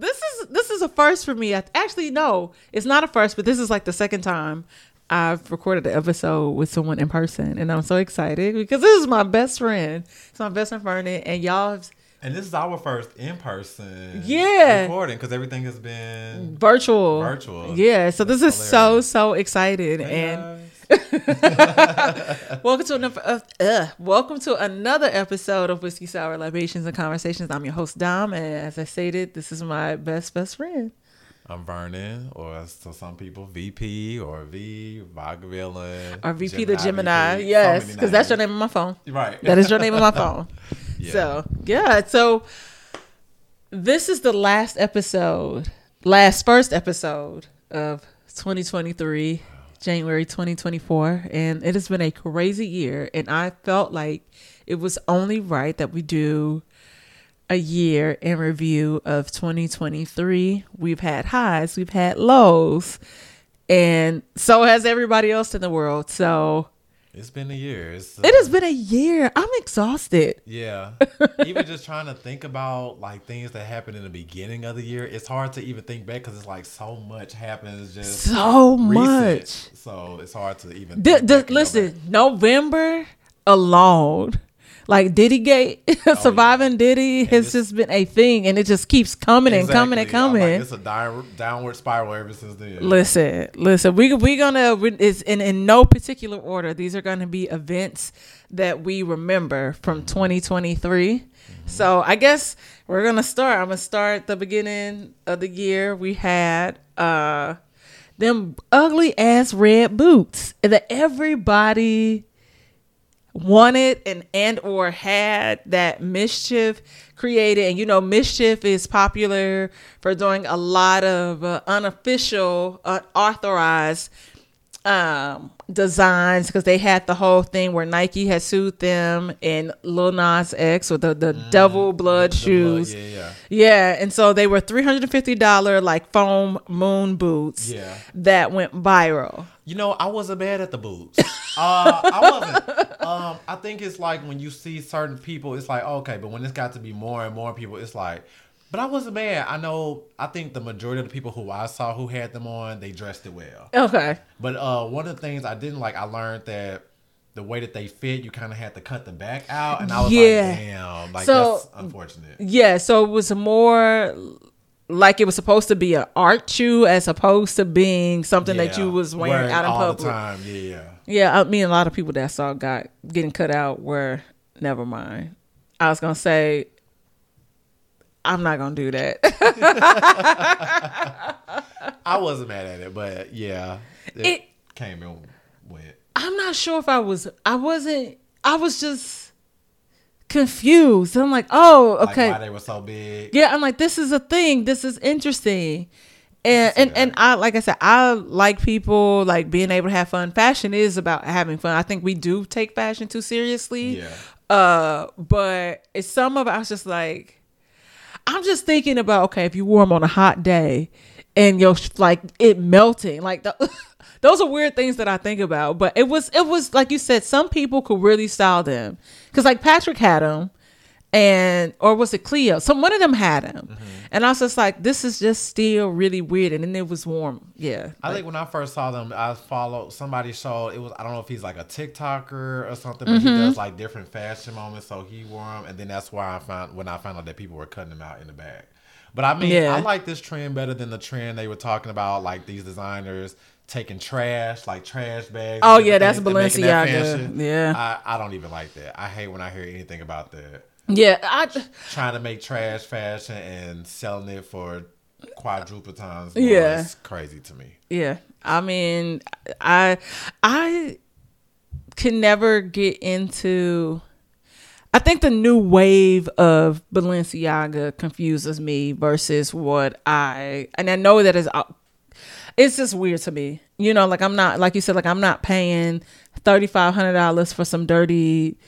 this is this is a first for me. Actually, no, it's not a first, but this is like the second time I've recorded an episode with someone in person, and I'm so excited because this is my best friend. It's my best friend Vernon, and y'all. Have, And this is our first in person Yeah. recording because everything has been virtual, Virtual. Yeah, so this is so hilarious. so excited, Hey, and welcome to another uh, uh, welcome to another episode of Whiskey Sour Libations and Conversations. I'm your host Dom, and as I stated, this is my best best friend. I'm Vernon, or as to some people, VP or V, Vodka Villain. Or VP the Gemini, yes, because that's your name on my phone. Right. That is your name on my phone. So yeah, so this is the last episode, last first episode of 2023, January 2024, and it has been a crazy year. And I felt like it was only right that we do a year in review of 2023. We've had highs, we've had lows, and so has everybody else in the world. So It's been a year. It's, uh, it has been a year. I'm exhausted. Yeah. even just trying to think about like things that happened in the beginning of the year, it's hard to even think back because it's like so much happens just So recent. much. So it's hard to even. The, back listen. November alone, like Diddy Gate, surviving Diddy has just been a thing, and it just keeps coming and coming and coming. Like, it's a di- downward spiral ever since then. Listen, listen. We we gonna it's in in no particular order. These are gonna be events that we remember from 2023. So I guess we're gonna start. I'm gonna start the beginning of the year. We had uh them ugly ass red boots that everybody wanted and and or had that MSCHF created. And you know MSCHF is popular for doing a lot of uh, unofficial unauthorized um designs because they had the whole thing where Nike had sued them and Lil Nas X with the, the devil blood The shoes. yeah, yeah. Yeah, and so they were three hundred and fifty dollar like foam moon boots. Yeah. that went viral. You know, I wasn't bad at the boots. Uh, I wasn't. Um, I think it's like when you see certain people, it's like okay, but when it's got to be more and more people, it's like. But I wasn't mad. I know. I think the majority of the people who I saw who had them on, they dressed it well. Okay. But uh, one of the things I didn't like, I learned that the way that they fit, you kind of had to cut the back out, and I was Yeah. like, damn, like So- that's unfortunate. Yeah, so it was more like it was supposed to be an art shoe as opposed to being something that you was wearing out in all public. the time. Yeah, yeah. Yeah, I mean a lot of people that saw got getting cut out were never mind. I was gonna say I'm not gonna do that. I wasn't mad at it, but yeah, it, It- came and went. I'm not sure if I was I wasn't I was just confused. I'm like, oh, Like okay. why they were so big. Yeah, I'm like, this is a thing. This is interesting. And and, and I like I said, I like people like being able to have fun. Fashion is about having fun. I think we do take fashion too seriously. Yeah. Uh, but it's some of it I was just like I'm just thinking about okay, if you wore them on a hot day and you're like it melting, like the, those are weird things that I think about. But it was it was like you said, some people could really style them because like Patrick had them, and or was it Cleo? Some one of them had them, Mm-hmm. and I was just like, this is just still really weird. And then it was warm, yeah. I like- think when I first saw them, I followed somebody showed it was I don't know if he's like a TikToker or something, but Mm-hmm. he does like different fashion moments. So he wore them, and then that's why I found when I found out that people were cutting them out in the back. But I mean, Yeah. I like this trend better than the trend they were talking about, like these designers taking trash, like trash bags. Oh, yeah, that's that Balenciaga. fashion. Yeah. I, I don't even like that. I hate when I hear anything about that. Yeah, I Trying to make trash fashion and selling it for quadruple times. Yeah. Yeah, it's crazy to me. Yeah. I mean, I I can never get into I think the new wave of Balenciaga confuses me versus what I and I know that is it's just weird to me. You know, like I'm not like you said like I'm not paying $3500 for some dirty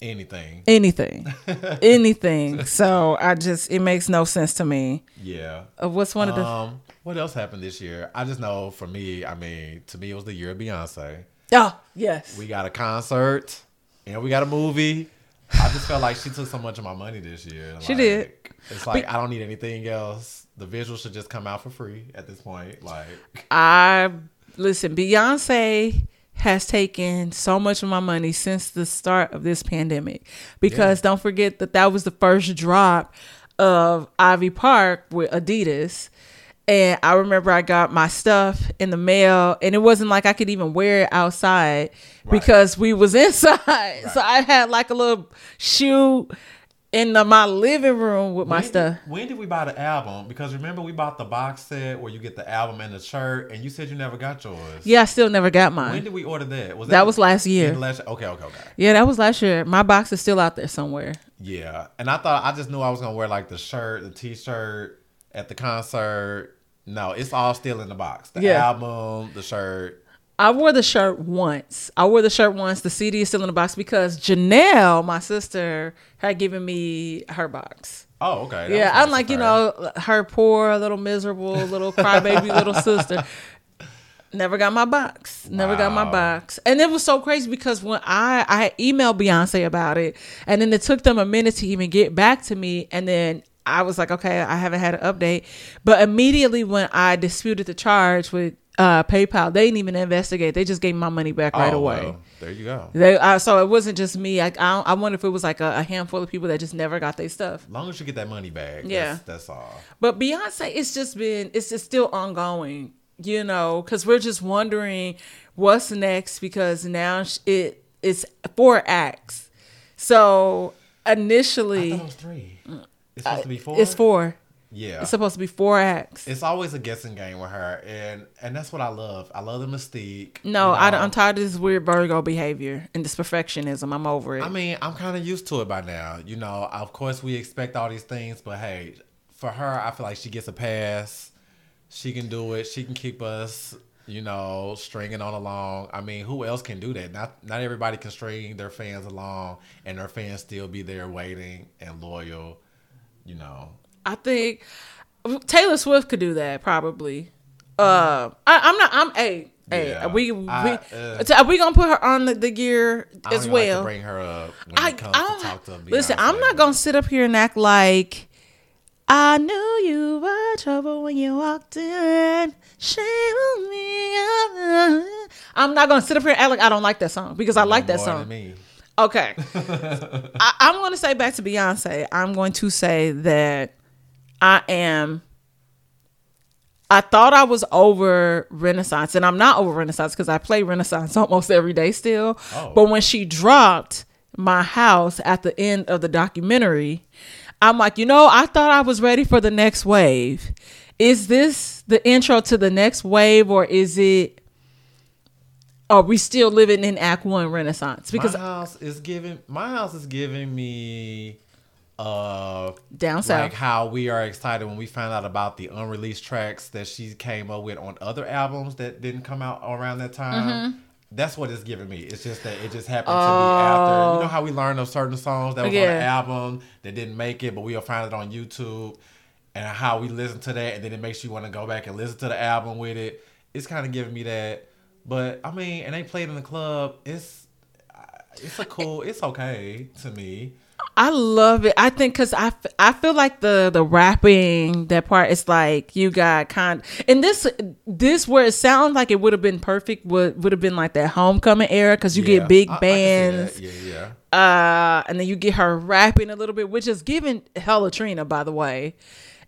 Anything. anything. anything. So I just it makes no sense to me. Yeah. Uh, what's one of the Um, what else happened this year? I just know for me, I mean, to me, it was the year of Beyonce. Oh, yes. We got a concert and we got a movie. I just felt like she took so much of my money this year. She Like, did. It's like I don't need anything else. The visuals should just come out for free at this point. Like I listen, Beyonce has taken so much of my money since the start of this pandemic. Because don't forget that that was the first drop of Ivy Park with Adidas. And I remember I got my stuff in the mail and it wasn't like I could even wear it outside because we was inside. So I had like a little shoe in the, my living room with my when stuff. Did, when did we buy the album? Because remember we bought the box set where you get the album and the shirt, and you said you never got yours. Yeah, I still never got mine. When did we order that? Was That was last year. last- okay, okay, okay. Yeah, that was last year. My box is still out there somewhere. Yeah, and I thought I just knew I was gonna wear like the shirt, the T-shirt at the concert. No, it's all still in the box. The Yeah. album, the shirt. I wore the shirt once. I wore the shirt once. The CD is still in the box because Janelle, my sister, had given me her box. Oh, okay. That yeah, I'm like, you know, her poor little miserable little crybaby little sister. Never got my box. Never got my box. And it was so crazy because when I I emailed Beyonce about it, and then it took them a minute to even get back to me, and then I was like, okay, I haven't had an update. But immediately when I disputed the charge with uh, PayPal, they didn't even investigate. They just gave my money back right Oh, away. well, there you go. They, so it wasn't just me. I, I, I wonder if it was like a, a handful of people that just never got their stuff. As long as you get that money back, Yeah. that's, that's all. But Beyonce, it's just been, it's just still ongoing, you know, because we're just wondering what's next because now it it's four acts. So I initially, it was three. It's supposed to be four. It's four. Yeah. It's supposed to be four acts. It's always a guessing game with her, and and that's what I love. I love the mystique. no, you I, know. I'm tired of this weird Virgo behavior and this perfectionism. I'm over it. I mean, I'm kind of used to it by now. You know, of course we expect all these things, but hey, for her, I feel like she gets a pass. She can do it. She can keep us, you know, stringing on along. I mean, who else can do that? Not not everybody can string their fans along, and their fans still be there waiting and loyal. You know, I think Taylor Swift could do that probably. Uh, I, I'm not. I'm a. Hey, Yeah. we we I, uh, are we gonna put her on the, the gear as well? like to bring her up when I, it comes I to don't talk to Beyonce. listen. I'm not gonna sit up here and act like I knew you were trouble when you walked in. Shame on me. I'm not gonna sit up here and act like I don't like that song because I like that song. Okay. I, I'm going to say back to Beyonce. I'm going to say that I am. I thought I was over Renaissance, and I'm not over Renaissance because I play Renaissance almost every day still. Oh. But when she dropped my house at the end of the documentary, I'm like, you know, I thought I was ready for the next wave. Is this the intro to the next wave, or is it? Are we still living in Act One Renaissance? Because my house is giving my house is giving me uh down south, like how we are excited when we find out about the unreleased tracks that she came up with on other albums that didn't come out around that time. Mm-hmm. That's what it's giving me. It's just that it just happened to be after. You know how we learned of certain songs that was on Oh. The album that didn't make it, but we'll find it on YouTube, and how we listen to that, and then it makes you want to go back and listen to the album with it. It's kind of giving me that. But I mean, and they played in the club. It's it's a cool. It's okay to me. I love it. I think because I, f- I feel like the the rapping that part is like you got kind and this this where it sounds like it would have been perfect would would have been like that homecoming era because you Yeah, get big I- I bands that. Yeah, yeah. uh and then you get her rapping a little bit which is giving hella Trina by the way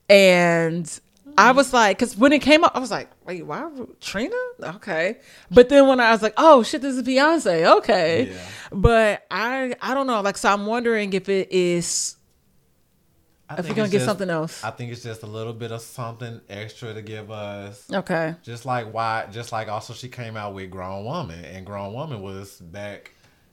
and I was like because when it came up I was like wait why Trina okay but then when I was like oh shit this is Beyonce okay Yeah. but I I don't know like so I'm wondering if it is I if we're gonna get just- something else I think it's just a little bit of something extra to give us. okay Just like why, just like also she came out with Grown Woman, and Grown Woman was back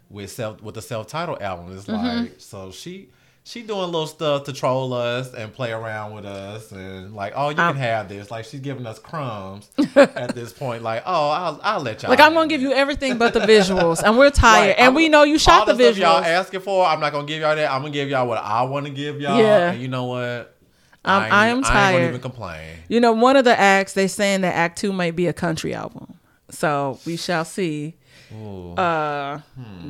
with self with the self titled album. It's Mm-hmm. like so she she doing little stuff to troll us and play around with us and like oh you can have this like she's giving us crumbs at this point like oh I'll I'll let y'all like I'm gonna give you everything but the visuals and we're tired Like, and I'm- we know you shot the the stuff y'all asking for. I'm not gonna give y'all that. I'm gonna give y'all what I want to give y'all. Yeah. And you know what? Ain't I, am tired. I ain't gonna even complain. You know, one of the acts they saying that Act Two might be a country album, so we shall see. Ooh. uh,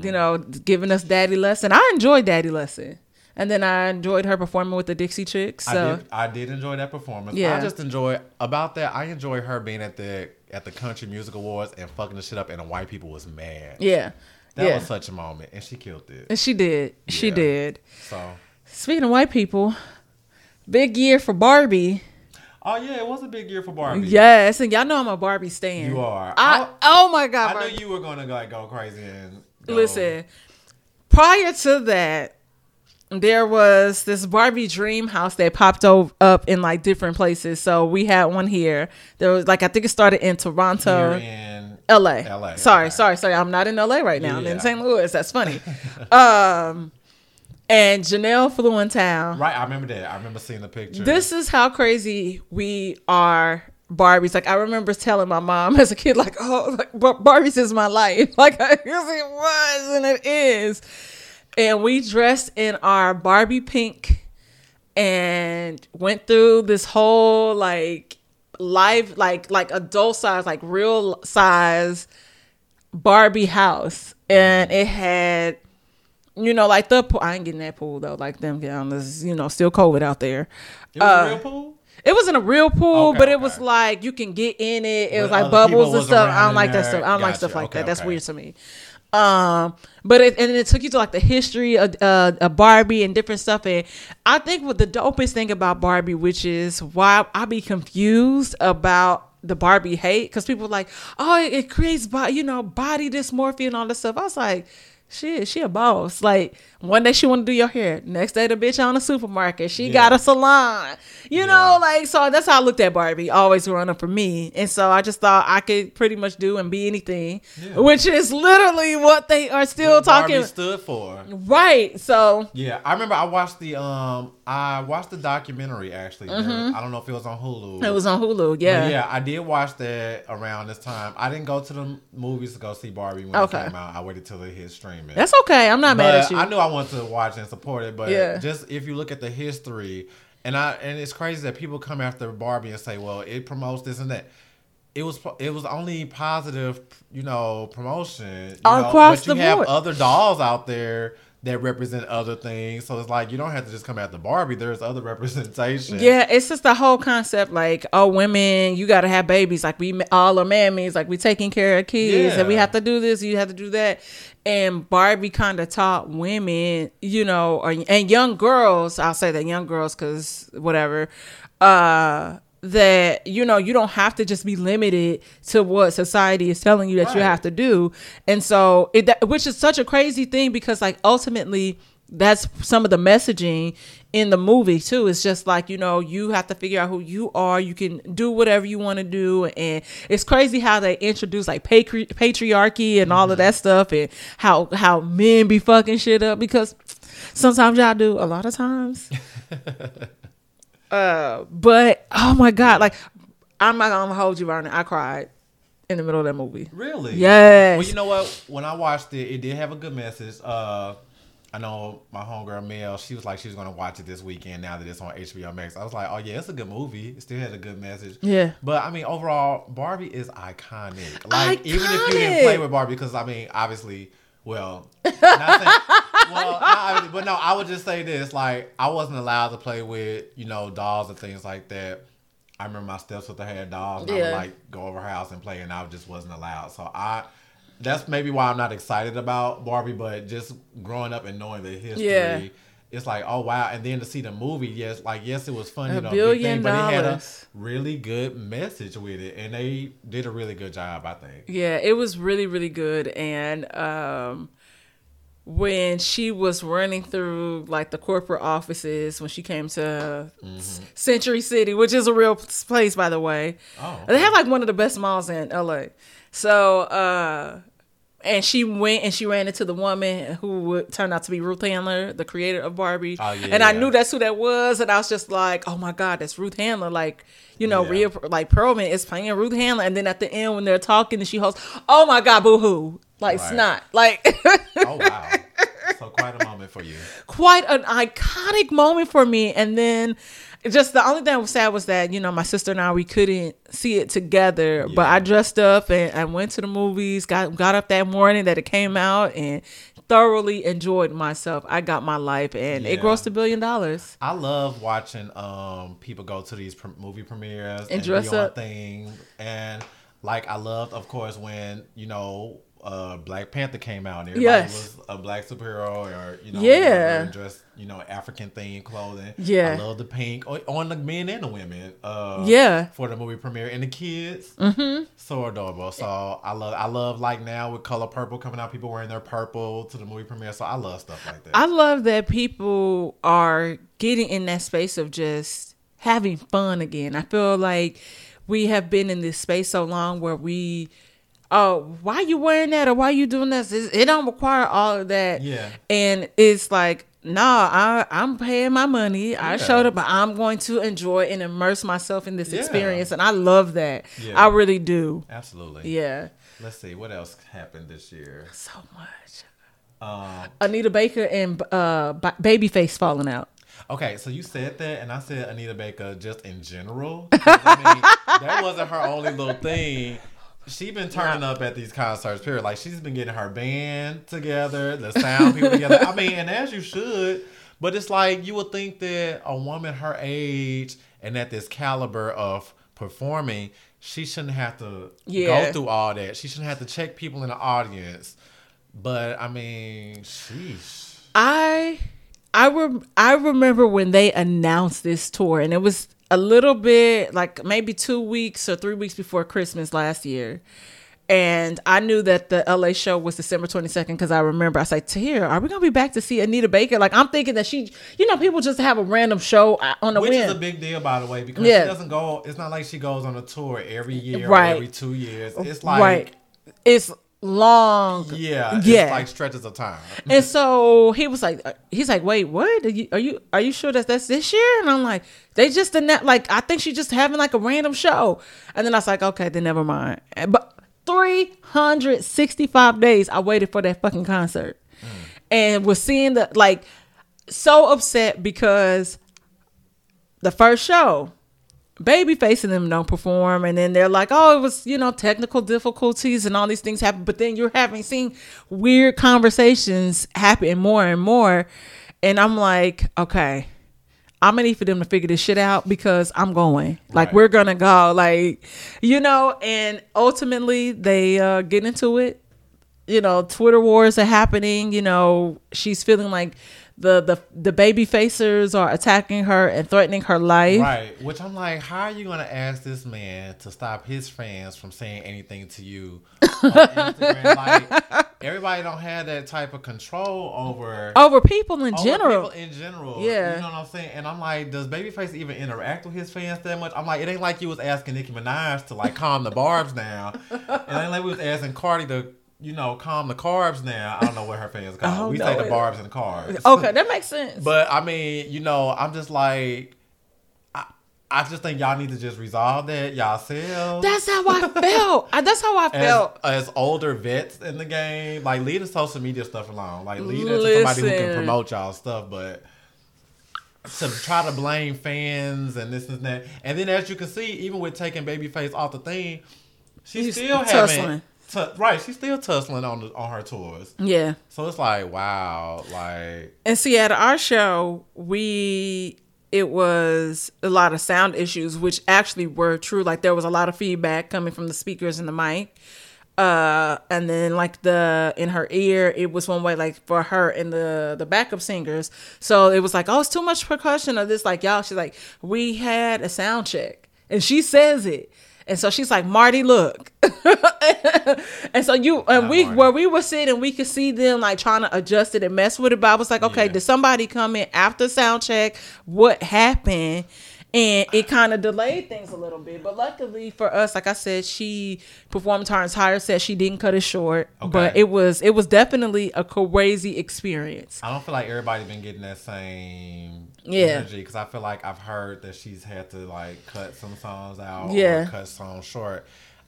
you know, giving us Daddy Lesson. I enjoy Daddy Lesson, and then I enjoyed her performing with the Dixie Chicks. So I did. I did enjoy that performance. Yeah. I just enjoy about that. I enjoy her being at the at the Country Music Awards and fucking the shit up, and the white people was mad. yeah, That yeah, was such a moment, and she killed it. and she did. She did. So, Speaking of white people, big year for Barbie. oh yeah, it was a big year for Barbie. Yes, and y'all know I'm a Barbie stan. You are. I, I- oh my god. I knew you were gonna like go crazy and go, Listen, prior to that, there was this Barbie dream house that popped o- up in like different places. So we had one here. There was like I think it started in Toronto. in LA. LA, Sorry, okay. sorry, sorry. I'm not in LA right now. I'm in St. Louis. That's funny. um, and Janelle flew in town. right. I remember that. I remember seeing the picture. This is how crazy we are. Barbies. Like I remember telling my mom as a kid, like, "Oh, like, Barbies is my life." Like I guess it was, and it is. And we dressed in our Barbie pink, and went through this whole like live, like like adult size, like real size Barbie house, and it had you know, like the pool. I ain't getting that pool though. Like them down, there's you know still COVID out there. it was uh, a real pool. It wasn't a real pool, Okay, but it okay. was like you can get in it. It was like bubbles and stuff. I don't like that stuff. I don't like stuff like Okay, that. That's weird to me. Um, but it and it took you to like the history of uh, of Barbie and different stuff. And I think what the dopest thing about Barbie, which is why I be confused about the Barbie hate, because people like, oh, it, it creates body, you know, body dysmorphia and all this stuff. I was like, shit, she a boss. Like one day she want to do your hair, next day the bitch on the supermarket, she Yeah. got a salon. You Yeah. know, like so that's how I looked at Barbie, always growing up for me. And so I just thought I could pretty much do and be anything, Yeah. which is literally what they are still What Barbie talking. stood for. Right. So Yeah, I remember I watched the um I watched the documentary actually. There- I don't know if it was on Hulu. Mm-hmm. it was on Hulu. But Yeah. yeah, I did watch that around this time. I didn't go to the movies to go see Barbie when Okay. it came out. I waited till it hit streaming. That's okay. I'm not mad at you. I knew I wanted to watch and support it, but Yeah. just if you look at the history, and I and it's crazy that people come after Barbie and say, "Well, it promotes this and that." It was it was only positive, you know, promotion. You know, Across but you the have board. other dolls out there that represent other things, so it's like you don't have to just come after Barbie. There's other representation. Yeah, it's just the whole concept like, oh, women, you got to have babies. Like, we all are mammies. Like, we taking care of kids and we have to do this, you have to do that. And Barbie kind of taught women, you know, or, and young girls, I'll say that young girls, because whatever, uh, that, you know, you don't have to just be limited to what society is telling you that you have to do. And so, it, that, which is such a crazy thing because, like, ultimately, that's some of the messaging in the movie too. It's just like, you know, you have to figure out who you are. You can do whatever you want to do. And it's crazy how they introduce like patri- patriarchy and all of mm-hmm. that stuff and how, how men be fucking shit up because sometimes y'all do a lot of times. uh, but oh my God, like I'm not gonna hold you, Vernon. I cried in the middle of that movie. Really? Yes. Well, you know what? When I watched it, it did have a good message. Uh, I know my homegirl Mel. She was like she was gonna watch it this weekend. Now that it's on HBO Max, I was like, oh yeah, it's a good movie. It still had a good message. Yeah. But I mean, overall, Barbie is iconic. Like even if you didn't play with Barbie, because I mean, obviously, well, not saying, well, obviously, but no, I would just say this: like I wasn't allowed to play with you know dolls and things like that. I remember my stepsister had dolls, and I Yeah. would like go over her house and play, and I just wasn't allowed. So I, that's maybe why I'm not excited about Barbie. But just growing up and knowing the history, Yeah. it's like, oh wow! And then to see the movie, yes, like yes, it was funny, A you know, billion thing, but it had a really good message with it, and they did a really good job, I think. Yeah, it was really, really good. And um when she was running through like the corporate offices when she came to Mm-hmm. Century City, which is a real place by the way. Oh, They have like one of the best malls in LA. So uh and she went and she ran into the woman who would turn out to be Ruth Handler, the creator of Barbie. Oh, yeah, and I yeah. knew that's who that was, and I was just like, "Oh my God, that's Ruth Handler!" Like, you know, Yeah. Rhea, like Perlman is playing Ruth Handler, and then at the end when they're talking and she hosts, "Oh my God, boo hoo!" Like Right. snot, like Oh wow! so quite a moment for you. quite an iconic moment for me. And then just the only thing that was sad was that you know my sister and I we couldn't see it together. But I dressed up and I went to the movies. Got got up that morning that it came out and thoroughly enjoyed myself. I got my life and it grossed a billion dollars. I love watching um people go to these pr- movie premieres and, dress be up. thing and like I loved of course when you know uh Black Panther came out and everybody Yes. was a black superhero or you know Yeah. dressed you know African themed clothing Yeah. I love the pink on the men and the women uh Yeah. for the movie premiere and the kids mm-hmm. so adorable so I love I love like now with color purple coming out people wearing their purple to the movie premiere so I love stuff like that I love that people are getting in that space of just having fun again. I feel like we have been in this space so long where we, oh, why you wearing that or why you doing this? It, it don't require all of that. Yeah. And it's like, nah, I, I'm paying my money. I showed up, but I'm going to enjoy and immerse myself in this Yeah. experience. And I love that. Yeah. I really do. absolutely Yeah. Let's see what else happened this year. So much. Um, Anita Baker and uh, Ba- Babyface falling out. okay, so you said that, and I said Anita Baker just in general. I mean, that wasn't her only little thing. She been turning up at these concerts. Period. Like she's been getting her band together, the sound people together. I mean, and as you should. But it's like you would think that a woman her age and at this caliber of performing, she shouldn't have to Yeah. go through all that. She shouldn't have to check people in the audience. But I mean, sheesh. I I rem- I remember when they announced this tour and it was a little bit like maybe 2 weeks or 3 weeks before Christmas last year. And I knew that the LA show was December 22nd because I remember I was like, Tahir, are we going to be back to see Anita Baker? Like, I'm thinking that she, you know, people just have a random show uh, on the Which whim. is a big deal, by the way, because Yeah. she doesn't go. It's not like she goes on a tour every year Right. or every two years. It's like, right. It's long. yeah, Yeah. it's like stretches of time. And so he was like, uh, he's like, wait, what? Are you are you, are you sure that that's this year? And I'm like, they just announced, like, I think she's just having like a random show. And then I was like, okay, then never mind. But 365 days I waited for that fucking concert, and was seeing the like so upset because the first show babyface and them don't perform. And then they're like oh it was you know technical difficulties and all these things happen. But then you're having seen weird conversations happen more and more. And i'm like okay i'm gonna need for them to figure this shit out because i'm going. Like Right. we're gonna go. Like you know and ultimately they uh get into it. You know twitter wars are happening. You know she's feeling like the the the baby facers are attacking her and threatening her life Right. Which I'm like, how are you going to ask this man to stop his fans from saying anything to you on Instagram? like, everybody don't have that type of control over. over people in over general. people in general, Yeah. you know what I'm saying. And I'm like, does Babyface even interact with his fans that much? I'm like, it ain't like you was asking Nicki Minaj to like calm the barbs down. and ain't like we was asking Cardi to, you know, calm the carbs now. I don't know what her fans call. We say the barbs and the carbs. Okay, that makes sense. But I mean, you know, I'm just like, I, I just think y'all need to just resolve that yourselves. that's how I felt. I- That's how I felt. as older vets in the game, like leave the social media stuff alone. Like leave it to somebody who can promote y'all stuff, but to try to blame fans and this and that. And then as you can see, even with taking Babyface off the thing, she's He's still tussling. having tu- right. She's still tussling on the, on her tours. Yeah. So it's like wow, like And see, at our show, we it was a lot of sound issues, which actually were true. Like there was a lot of feedback coming from the speakers and the mic. Uh, and then like the in her ear, it was one way like for her and the the backup singers. So it was like, oh, it's too much percussion or this. Like y'all, she's like, we had a sound check, and she says it. And so she's like, Marty, look. and so you and Not we Marty. where we were sitting, we could see them like trying to adjust it and mess with it. But I was like, okay, Yeah. did somebody come in after sound check? What happened? And it kind of delayed things a little bit. But luckily for us, like I said, she performed her entire set. She didn't cut it short. But it was it was definitely a crazy experience. I don't feel like everybody been getting that same Yeah. energy because I feel like I've heard that she's had to like cut some songs out Yeah. or cut songs short.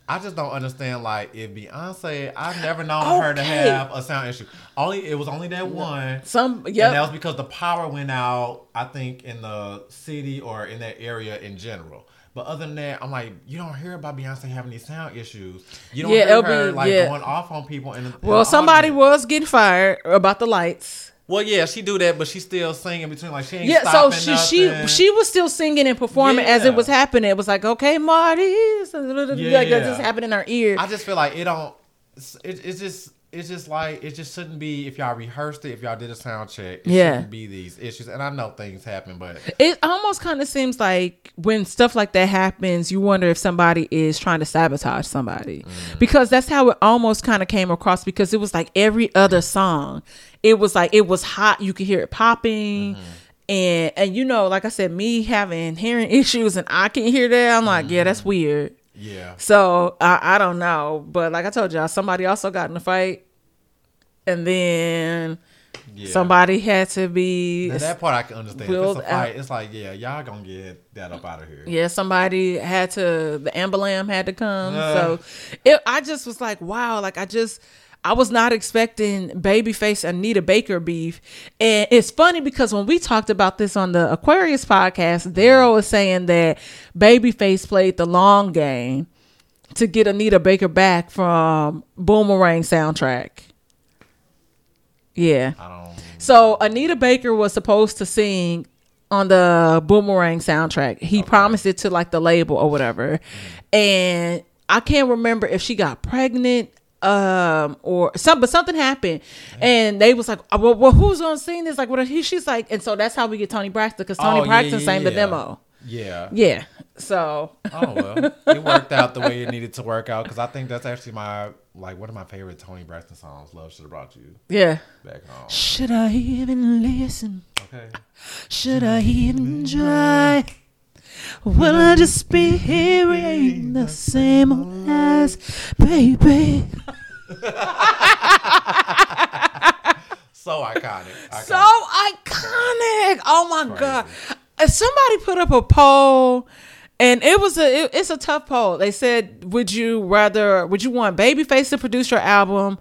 I just don't understand. Like if Beyonce, I've never known her to have a sound issue. Only it was only that one. Some And that was because the power went out, I think, in the city or in that area in general. But other than that, I'm like, you don't hear about Beyonce having these sound issues. You don't Yeah, hear her be- like yeah. going off on people. In, in Well, somebody audience. was getting fired about the lights. Well, yeah, she do that, but she's still singing between like she ain't Yeah, so she she nothing. she was still singing and performing as it was happening. It was like, okay, Marty, like that just happened in our ear. I just feel like it don't. It, it's just. It's just like it just shouldn't be if y'all rehearsed it, if y'all did a sound check. It Yeah. shouldn't be these issues. And I know things happen, but It almost kind of seems like when stuff like that happens, you wonder if somebody is trying to sabotage somebody. Mm. Because that's how it almost kind of came across because it was like every other song. It was like it was hot, you could hear it popping. Mm-hmm. And and you know, like I said, me having hearing issues and I can hear that, I'm like, yeah, that's mm-hmm. weird. Yeah, So I, I don't know. But like I told y'all, somebody also got in a fight. And then yeah. somebody had to be Now, that part I can understand. It's a fight, it's like, yeah, y'all gonna get that up out of here. Yeah, somebody had to the ambulance had to come. Uh. so it, I just was like, wow, like I just I was not expecting Babyface Anita Baker beef. And it's funny because when we talked about this on the Aquarius podcast, Daryl was saying that Babyface played the long game to get Anita Baker back from Boomerang soundtrack. Yeah. So Anita Baker was supposed to sing on the Boomerang soundtrack. He promised it to like the label or whatever. Mm-hmm. And I can't remember if she got pregnant um or some but something happened and they was like oh, well, well who's on scene this like what he she's like and so that's how we get toni braxton because toni Oh, yeah, braxton yeah, sang the demo Yeah. yeah so Oh well, it worked out the way it needed to work out because I think that's actually my like one of my favorite Toni Braxton songs. Love should have brought you yeah back home. should i even listen Okay. Should I even try? Will I just be hearing the same old as baby? So iconic. iconic. So iconic! Oh my Crazy. god! And somebody put up a poll, and it was a it- it's a tough poll. They said, "Would you rather? Would you want Babyface to produce your album?"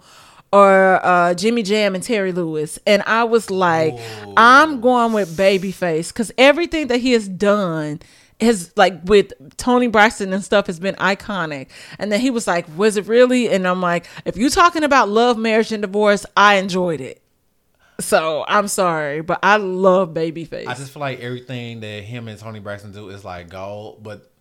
Or uh, Jimmy Jam and Terry Lewis, and I was like, Ooh. I'm going with Babyface because everything that he has done has like with Toni Braxton and stuff has been iconic. And then he was like, "Was it really?" And I'm like, "If you're talking about love, marriage, and divorce, I enjoyed it." So I'm sorry, but I love Babyface. I just feel like everything that him and Toni Braxton do is like gold, but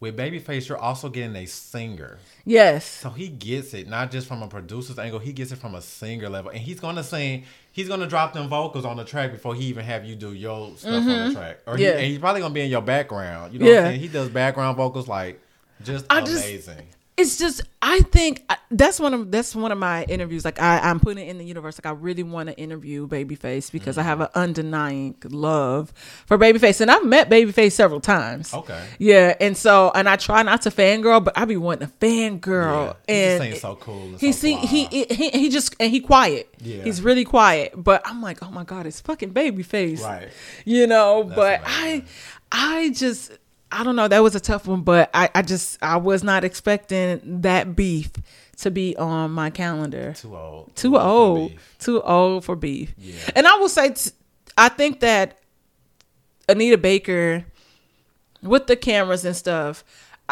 with Babyface, you're also getting a singer. yes, So he gets it, not just from a producer's angle, he gets it from a singer level. And he's gonna sing, he's gonna drop them vocals on the track before he even have you do your stuff on the track. Or he, Mm-hmm. Yeah. and he's probably gonna be in your background. You know what Yeah. I'm saying? He does background vocals like just I just- amazing. It's just I think I- that's one of that's one of my interviews. Like I, I'm putting it in the universe. Like I really want to interview Babyface because I have an undenying love for Babyface, and I've met Babyface several times. Okay. Yeah, and so and I try not to fangirl, but I be wanting to fangirl. Yeah. He and sings so cool. And he so see he, he he just and he quiet. Yeah. He's really quiet. But I'm like, oh my god, it's fucking Babyface. Right. You know, but amazing. I I just I don't know. That was a tough one, but I I just I was not expecting that beef to be on my calendar. Too old. Too for old. beef. Too old for beef. Yeah. And I will say, t- I think that Anita Baker, with the cameras and stuff,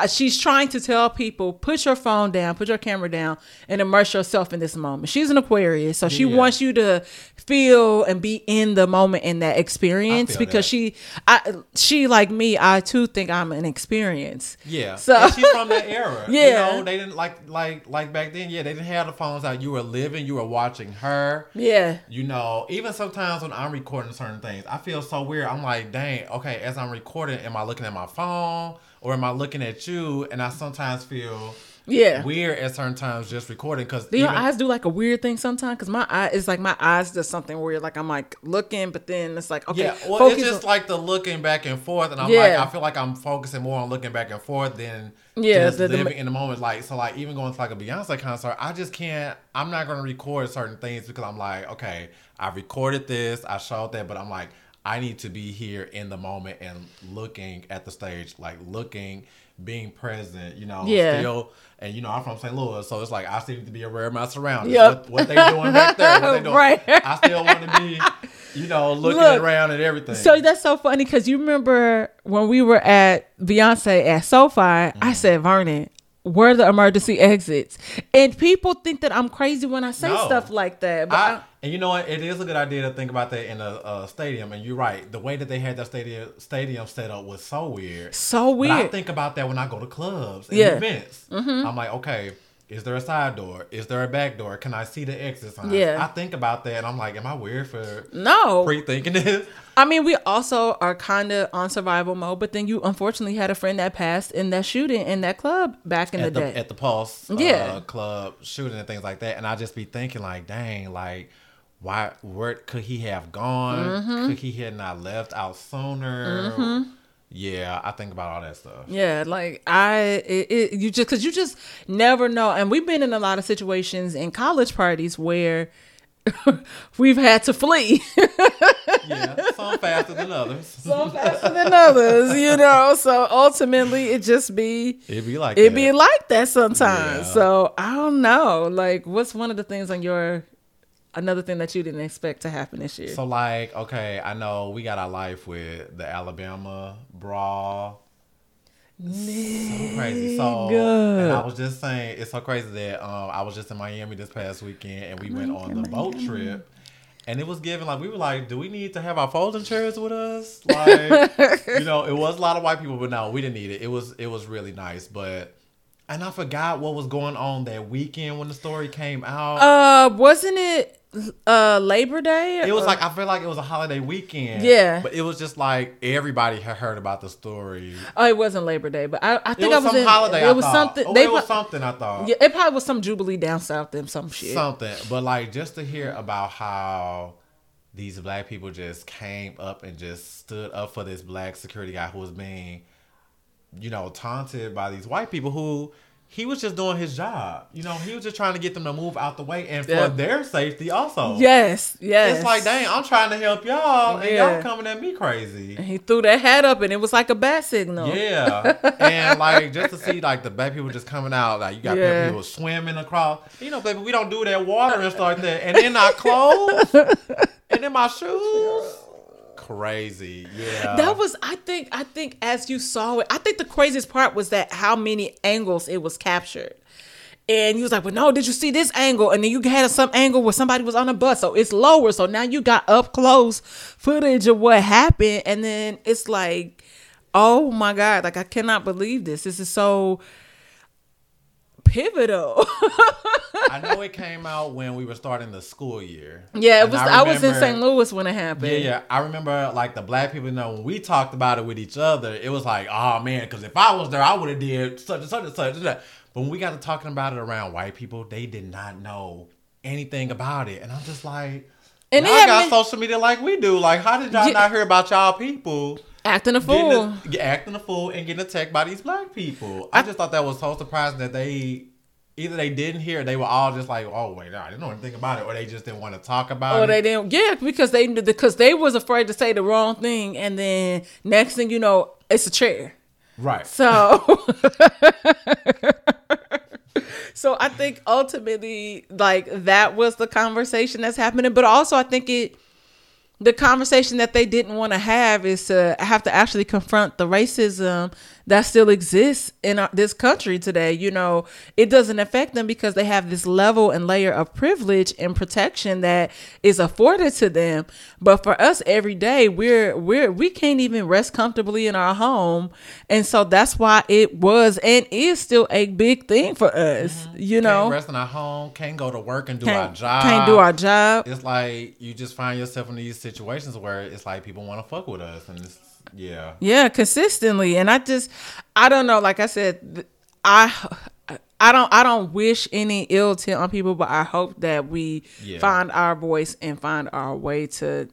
she's trying to tell people put your phone down, put your camera down, and immerse yourself in this moment. She's an Aquarius, so she Yeah. wants you to feel and be in the moment in that experience because that. she, I, she like me, I too think I'm an experience. Yeah. So- and she's from that era. Yeah. You know, they didn't like like like back then, yeah, they didn't have the phones out. You were living, you were watching her. Yeah, You know, even sometimes when I'm recording certain things, I feel so weird. I'm like, dang, okay, as I'm recording, am I looking at my phone or am I looking at you? And I sometimes feel yeah. weird at certain times just recording because Do your eyes do like a weird thing sometimes? Because my eye is like my eyes does something weird. Like I'm like looking, but then it's like okay, yeah, well, it's just on- like the looking back and forth, and I'm Yeah. like, I feel like I'm focusing more on looking back and forth than Yeah, just the- the- living in the moment. Like, so like even going to like a Beyonce concert, I just can't. I'm not going to record certain things because I'm like, okay, I recorded this, I showed that, but I'm like, I need to be here in the moment and looking at the stage, like looking, being present, you know, Yeah. still. And you know, I'm from St. Louis, so it's like I need to be aware of my surroundings. Yep. What, what they doing back there? What they doing? Right. I still want to be, you know, looking Look, around and everything. So that's so funny because you remember when we were at Beyonce at SoFi, Mm-hmm. I said, Vernon, where the emergency exits? And people think that I'm crazy when I say No. stuff like that. But I, I, and you know what? It is a good idea to think about that in a, a stadium. And you're right. The way that they had that stadium stadium set up was so weird. so But I think about that when I go to clubs and Yeah. Mm-hmm. events. I'm like, okay, is there a side door? Is there a back door? Can I see the exit signs? Yeah. I think about that and I'm like, am I weird for no. pre-thinking this? I mean, we also are kind of on survival mode, but then you unfortunately had a friend that passed in that shooting in that club back in the, the, day. at the Pulse Yeah. uh, club shooting and things like that. And I just be thinking like, dang, like why where could he have gone? Mm-hmm. Could he had not left out sooner? Yeah, I think about all that stuff. Yeah, like I, it, it, you just because you just never know, and we've been in a lot of situations in college parties where we've had to flee, Yeah, some faster than others. some faster than others, you know. So ultimately, it just be It'd be like it that. be like that sometimes. Yeah. So I don't know, like what's one of the things on your another thing that you didn't expect to happen this year? So like, okay, I know we got our life with the Alabama brawl. So crazy. So Nigga. and I was just saying it's so crazy that um I was just in Miami this past weekend and we went on the boat trip. And it was given like we were like, do we need to have our folding chairs with us? Like, you know, it was a lot of white people, but no, we didn't need it. It was it was really nice, but and I forgot what was going on that weekend when the story came out. uh, wasn't it uh Labor Day? It was Or- like I feel like it was a holiday weekend. Yeah. but it was just like everybody had heard about the story. Oh, it wasn't Labor Day, but I, I It think was I was some in. holiday. It I was thought. something. Oh, they it was pro- something. I thought Yeah, it probably was some Jubilee down south and some shit. something, but like just to hear about how these black people just came up and just stood up for this black security guy who was being, you know, taunted by these white people who. He was just doing his job. You know, he was just trying to get them to move out the way and for Yeah. their safety also. Yes, yes. It's like, dang, I'm trying to help y'all and Yeah. y'all coming at me crazy. And he threw that hat up and it was like a bat signal. Yeah, and like just to see like the black people just coming out, like you got Yeah. people swimming across. You know, baby, we don't do that water and stuff like that. And in our clothes, and in my shoes, crazy. Yeah, That was, I think, I think as you saw it, I think the craziest part was that how many angles it was captured. And you was like, well, no, did you see this angle? And then you had some angle where somebody was on a bus, so it's lower. So now you got up close footage of what happened, and then it's like, oh my god, like I cannot believe this. This is so pivotal. I know it came out when we were starting the school year. yeah, it was. I, was in St. Louis when it happened. Yeah, yeah. I remember like the black people know when we talked about it with each other, it was like, oh man, because if I was there, I would have did such and such and such and that. But when we got to talking about it around white people, they did not know anything about it, and I'm just like, And y'all got social media like we do. Like, how did y'all Yeah. not hear about y'all people acting a fool. a- acting a fool and getting attacked by these black people? I just thought that was so surprising that they. Either they didn't hear, they were all just like, "Oh wait, I didn't know anything about it," or they just didn't want to talk about Or it. Or they didn't, yeah, because they because they was afraid to say the wrong thing, and then next thing you know, it's a chair. right. So, so I think ultimately, like that was the conversation that's happening. But also, I think it, the conversation that they didn't want to have is to have to actually confront the racism that still exists in our, this country today. You know, it doesn't affect them because they have this level and layer of privilege and protection that is afforded to them. But for us, every day, we're we're we can't even rest comfortably in our home, and so that's why it was and is still a big thing for us. Mm-hmm. You know, can't rest in our home, can't go to work and do our can't, job. can't do our job. It's like you just find yourself in these situations where it's like people want to fuck with us, and it's yeah. Yeah, consistently. And I just I don't know, like I said, I I don't I don't wish any ill intent on people, but I hope that we Yeah. find our voice and find our way to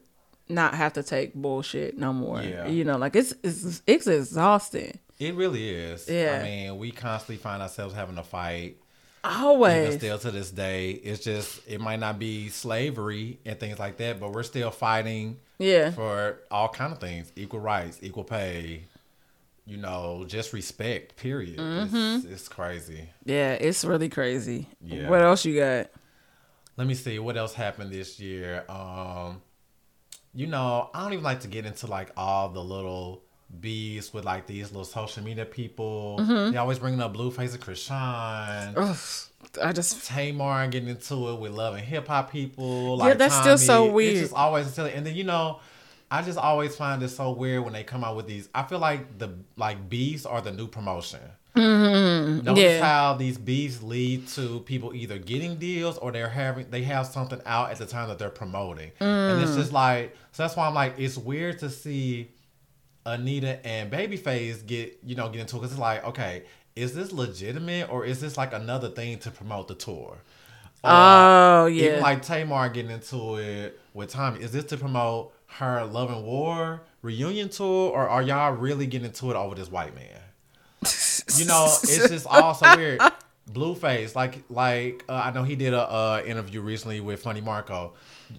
not have to take bullshit no more. Yeah. You know, like it's it's it's exhausting. It really is. Yeah. I mean, we constantly find ourselves having to fight Always. Even still to this day, it's just it might not be slavery and things like that, but we're still fighting Yeah. for all kind of things: equal rights, equal pay, you know, just respect. Period. Mm-hmm. It's, it's crazy. Yeah, it's really crazy. Yeah. What else you got? Let me see what else happened this year. Um, you know, I don't even like to get into like all the little bees with like these little social media people. Mm-hmm. They always bringing up Blueface and Chrisean. Ugh, I just Tamar getting into it with love and hip hop people. Yeah, Like that's still so weird. It's just always silly. And then you know, I just always find it so weird when they come out with these. I feel like the like beefs are the new promotion. Mm-hmm. Notice Yeah. how these beefs lead to people either getting deals or they're having they have something out at the time that they're promoting, and Mm. it's just like so. That's why I'm like, it's weird to see Anita and Babyface get you know get into it because it's like, okay, is this legitimate or is this like another thing to promote the tour? Or Oh yeah. Even like Tamar getting into it with Toni. Is this to promote her Love and War reunion tour, or are y'all really getting into it over this white man? You know, it's just all so weird. Blueface, like, like uh, I know he did a uh, interview recently with Funny Marco.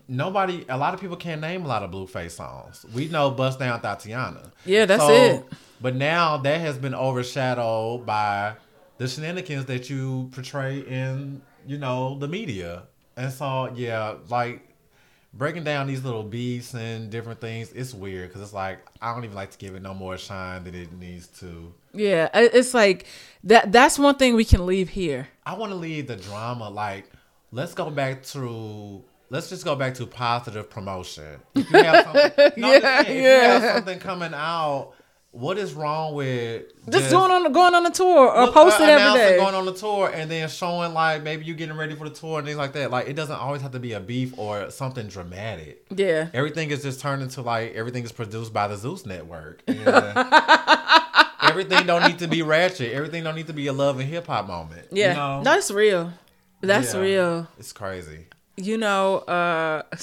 Nobody, a lot of people can't name a lot of Blueface songs. We know "Bust Down Thotiana." Yeah, that's it. But now that has been overshadowed by the shenanigans that you portray in, you know, the media. And so, yeah, like breaking down these little beefs and different things, it's weird because it's like I don't even like to give it no more shine than it needs to. yeah, it's like that. That's one thing we can leave here. I want to leave the drama like let's go back to let's just go back to positive promotion. If you have something, no, Yeah, yeah, you have something coming out, what is wrong with Just going on going on a tour or Well, post it uh, every announcing day. going on a tour and then showing like maybe you're getting ready for the tour and things like that. Like it doesn't always have to be a beef or something dramatic. yeah. Everything is just turned into like everything is produced by the Zeus Network. Everything don't need to be ratchet. Everything don't need to be a love and hip hop moment. Yeah. you know? That's real. That's Yeah. real. It's crazy. You know, uh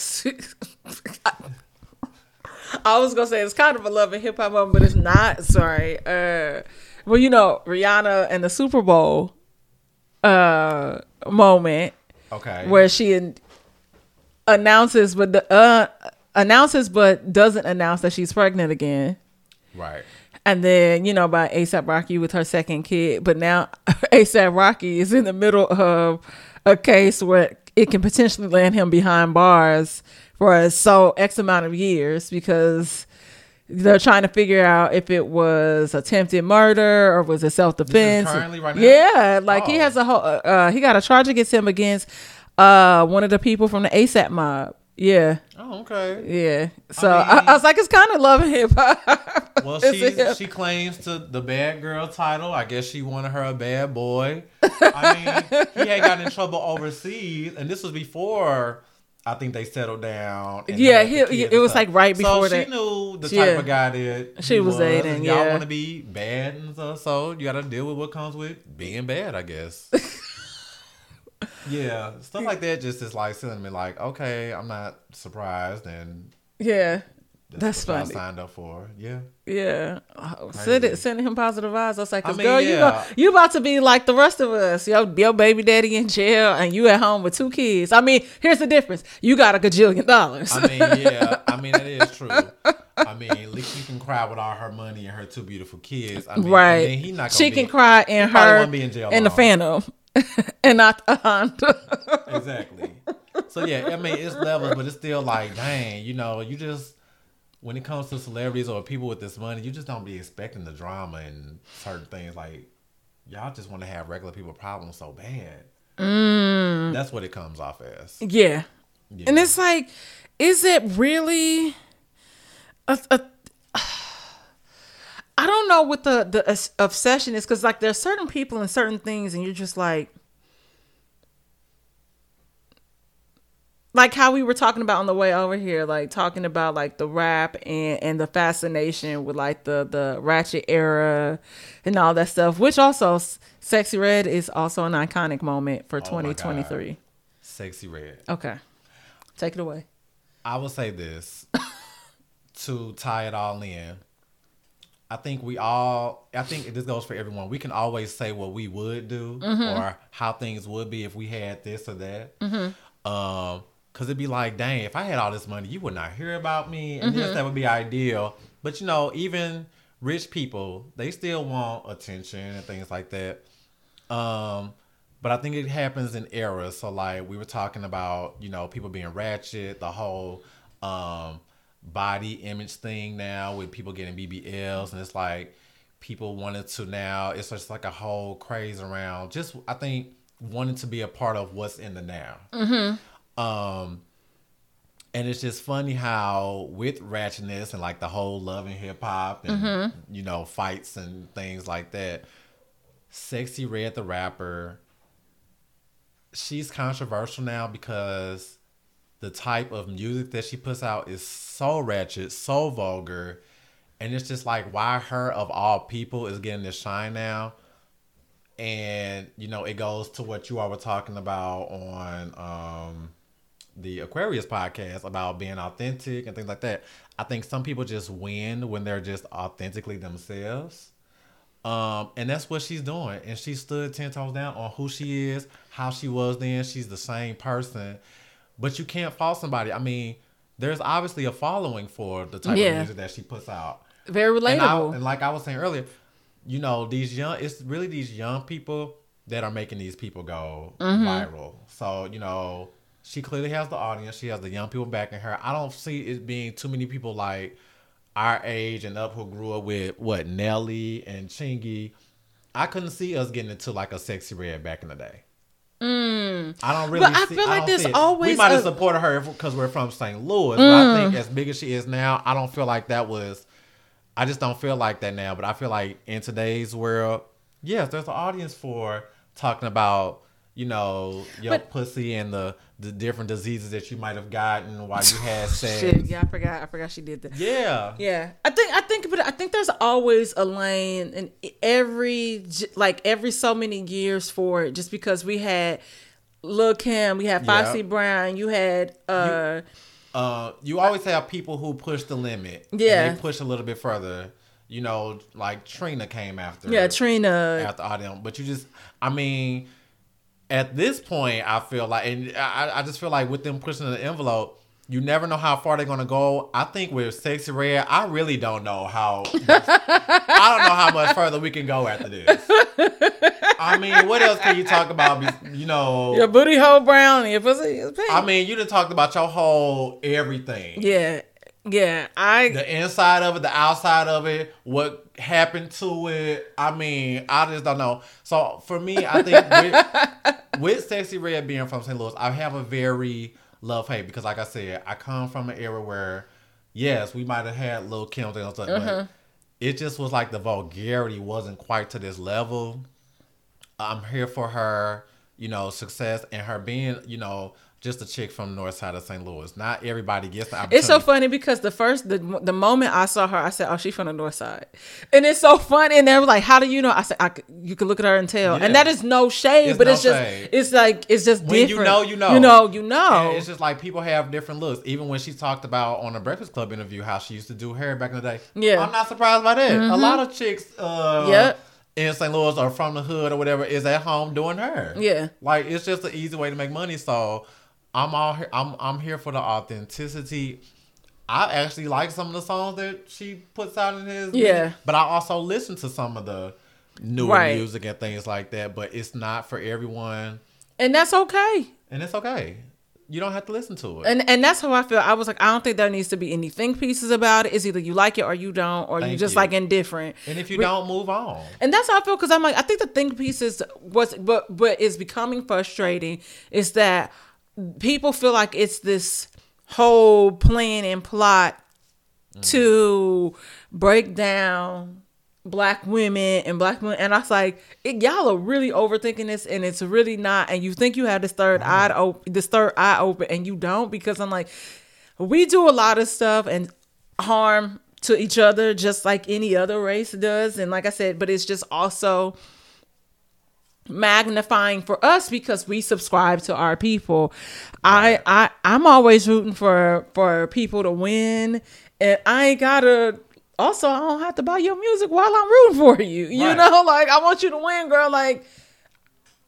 I was gonna say it's kind of a love and hip hop moment, but it's not. Sorry. Uh well, you know, Rihanna and the Super Bowl uh moment Okay. where she an- announces but the uh announces but doesn't announce that she's pregnant again. right. And then, you know, about ASAP Rocky with her second kid. But now ASAP Rocky is in the middle of a case where it can potentially land him behind bars for so X amount of years because they're trying to figure out if it was attempted murder or was it self defense. currently right now? Yeah, like he Oh. has a whole, uh, he got a charge against him against uh one of the people from the ASAP mob. Yeah, Oh, okay. yeah. So I, mean- I was like, it's kind of love and hip hop. Well, she she claims to the bad girl title. I guess she wanted her a bad boy. I mean, he had gotten in trouble overseas, and this was before I think they settled down. Yeah, he- it was like right before so that. she knew the type of guy that She he was dating, and Y'all yeah. want to be bad and so you got to deal with what comes with being bad, I guess. yeah, stuff like that just is like sending me like, okay, I'm not surprised, and Yeah, that's, That's what I funny. signed up for. Yeah. yeah. Oh, send it, sending him positive vibes. I was like, I mean, girl, you yeah. go, you about to be like the rest of us. Your, your baby daddy in jail, and you at home with two kids. I mean, here's the difference: you got a gajillion dollars. I mean, yeah. I mean, that is true. I mean, at least she can cry with all her money and her two beautiful kids. I mean, and right? he not gonna she be, can cry in her be in jail in the. Phantom, and not a Honda. Exactly. So yeah, I mean, it's levels, but it's still like, dang, you know, you just when it comes to celebrities or people with this money, you just don't be expecting the drama and certain things. Like, y'all just want to have regular people problems so bad. Mm. That's what it comes off as. yeah. Yeah. And it's like, is it really a, a I don't know what the the obsession is because like there's certain people and certain things, and you're just like, like how we were talking about on the way over here, like talking about like the rap and and the fascination with like the the ratchet era and all that stuff, which also sexy red is also an iconic moment for Oh 2023. Sexy red. Okay, take it away. I will say this to tie it all in. I think we all, I think this goes for everyone. We can always say what we would do or how things would be if we had this or that. Um, cause it'd be like, dang, if I had all this money, you would not hear about me, and yes, that would be ideal. But you know, even rich people, they still want attention and things like that. Um, but I think it happens in eras. So like we were talking about, you know, people being ratchet, the whole um body image thing now with people getting BBLs, and it's like people wanted to now. It's just like a whole craze around. Just I think wanting to be a part of what's in the now. Um, and it's just funny how with ratchetness and like the whole love and hip hop and you know fights and things like that. Sexy Red the rapper, she's controversial now because the type of music that she puts out is so ratchet, so vulgar, and it's just like why her of all people is getting this shine now. And you know, it goes to what you all were talking about on um the Aquarius podcast about being authentic and things like that. I think some people just win when they're just authentically themselves. Um, and that's what she's doing. And she stood ten toes down on who she is, how she was then. She's the same person. But you can't fault somebody. I mean, there's obviously a following for the type Yeah. of music that she puts out. Very And, I, relatable. and like I was saying earlier, you know, these young it's really these young people that are making these people go Mm-hmm. viral. So, you know, she clearly has the audience. She has the young people backing her. I don't see it being too many people like our age and up who grew up with what Nelly and Chingy. I couldn't see us getting into like a sexy red back in the day. I don't really. Mm. But I see, feel like don't there's always We might have a- supported her because we're from St. Louis, but I think as big as she is now, I don't feel like that was. I just don't feel like that now. But I feel like in today's world, yes, there's an audience for talking about you know your But- pussy and the the different diseases that you might have gotten while you had sex. Shit, yeah, I forgot. I forgot she did that. Yeah. Yeah, I think I think, but I think there's always a lane in every like every so many years for it. Just because we had Lil Kim, we had Yeah. Foxy Brown, you had uh uh, you always have people who push the limit. and Yeah. they push a little bit further. You know, like Trina came after. yeah Trina. after audience, but you just, I mean, at this point, I feel like, and I, I just feel like with them pushing the envelope. You never know how far they're gonna go. I think with Sexy Red, I really don't know how. I don't know how much further we can go after this. I mean, what else can you talk about? You know, Your booty hole brown, and your pussy is pink. I mean, you done talked about your whole everything. yeah, yeah. I the inside of it, the outside of it, what happened to it. I mean, I just don't know. So for me, I think with, with Sexy Red being from St. Louis, I have a very love hate because, like I said, I come from an era where, yes, we might have had Lil Kim and stuff, but mm-hmm. it just was like the vulgarity wasn't quite to this level. I'm here for her, you know, success and her being, you know, just a chick from the north side of St. Louis. Not everybody gets the opportunity. It's so funny because the first the the moment I saw her, I said, "Oh, she's from the north side," and it's so funny. And they were like, "How do you know?" I said, I, "You can look at her and tell." Yeah. And that is no shade, It's but no it's just shade. it's like it's just When you know, you know. You know, you know. And it's just like people have different looks. Even when she talked about on a Breakfast Club interview how she used to do hair back in the day. Yeah. Mm-hmm. I'm not surprised by that. A lot of chicks uh Yep. in St. Louis or from the hood or whatever is at home doing her. Yeah. Like it's just an easy way to make money. So I'm all here I'm I'm here for the authenticity. I actually like some of the songs that she puts out in his Yeah. But I also listen to some of the newer Right. music and things like that. But it's not for everyone. and that's okay. And it's okay. You don't have to listen to it. And and that's how I feel. I was like, I don't think there needs to be any think pieces about it. It's either you like it or you don't, or you Thank just you. like indifferent. And if you Re- don't move on, And that's how I feel because I'm like, I think the think pieces was what what is becoming frustrating is that people feel like it's this whole plan and plot to break down black women and black women. And I was like it, y'all are really overthinking this and it's really not. And you think you have this third mm. eye open this third eye open and you don't because I'm like we do a lot of stuff and harm to each other just like any other race does. And like I said but it's just also magnifying for us because we subscribe to our people. I I I'm always rooting for for people to win and I ain't got to also I don't have to buy your music while I'm rooting for you. You Right. know, like I want you to win, girl. Like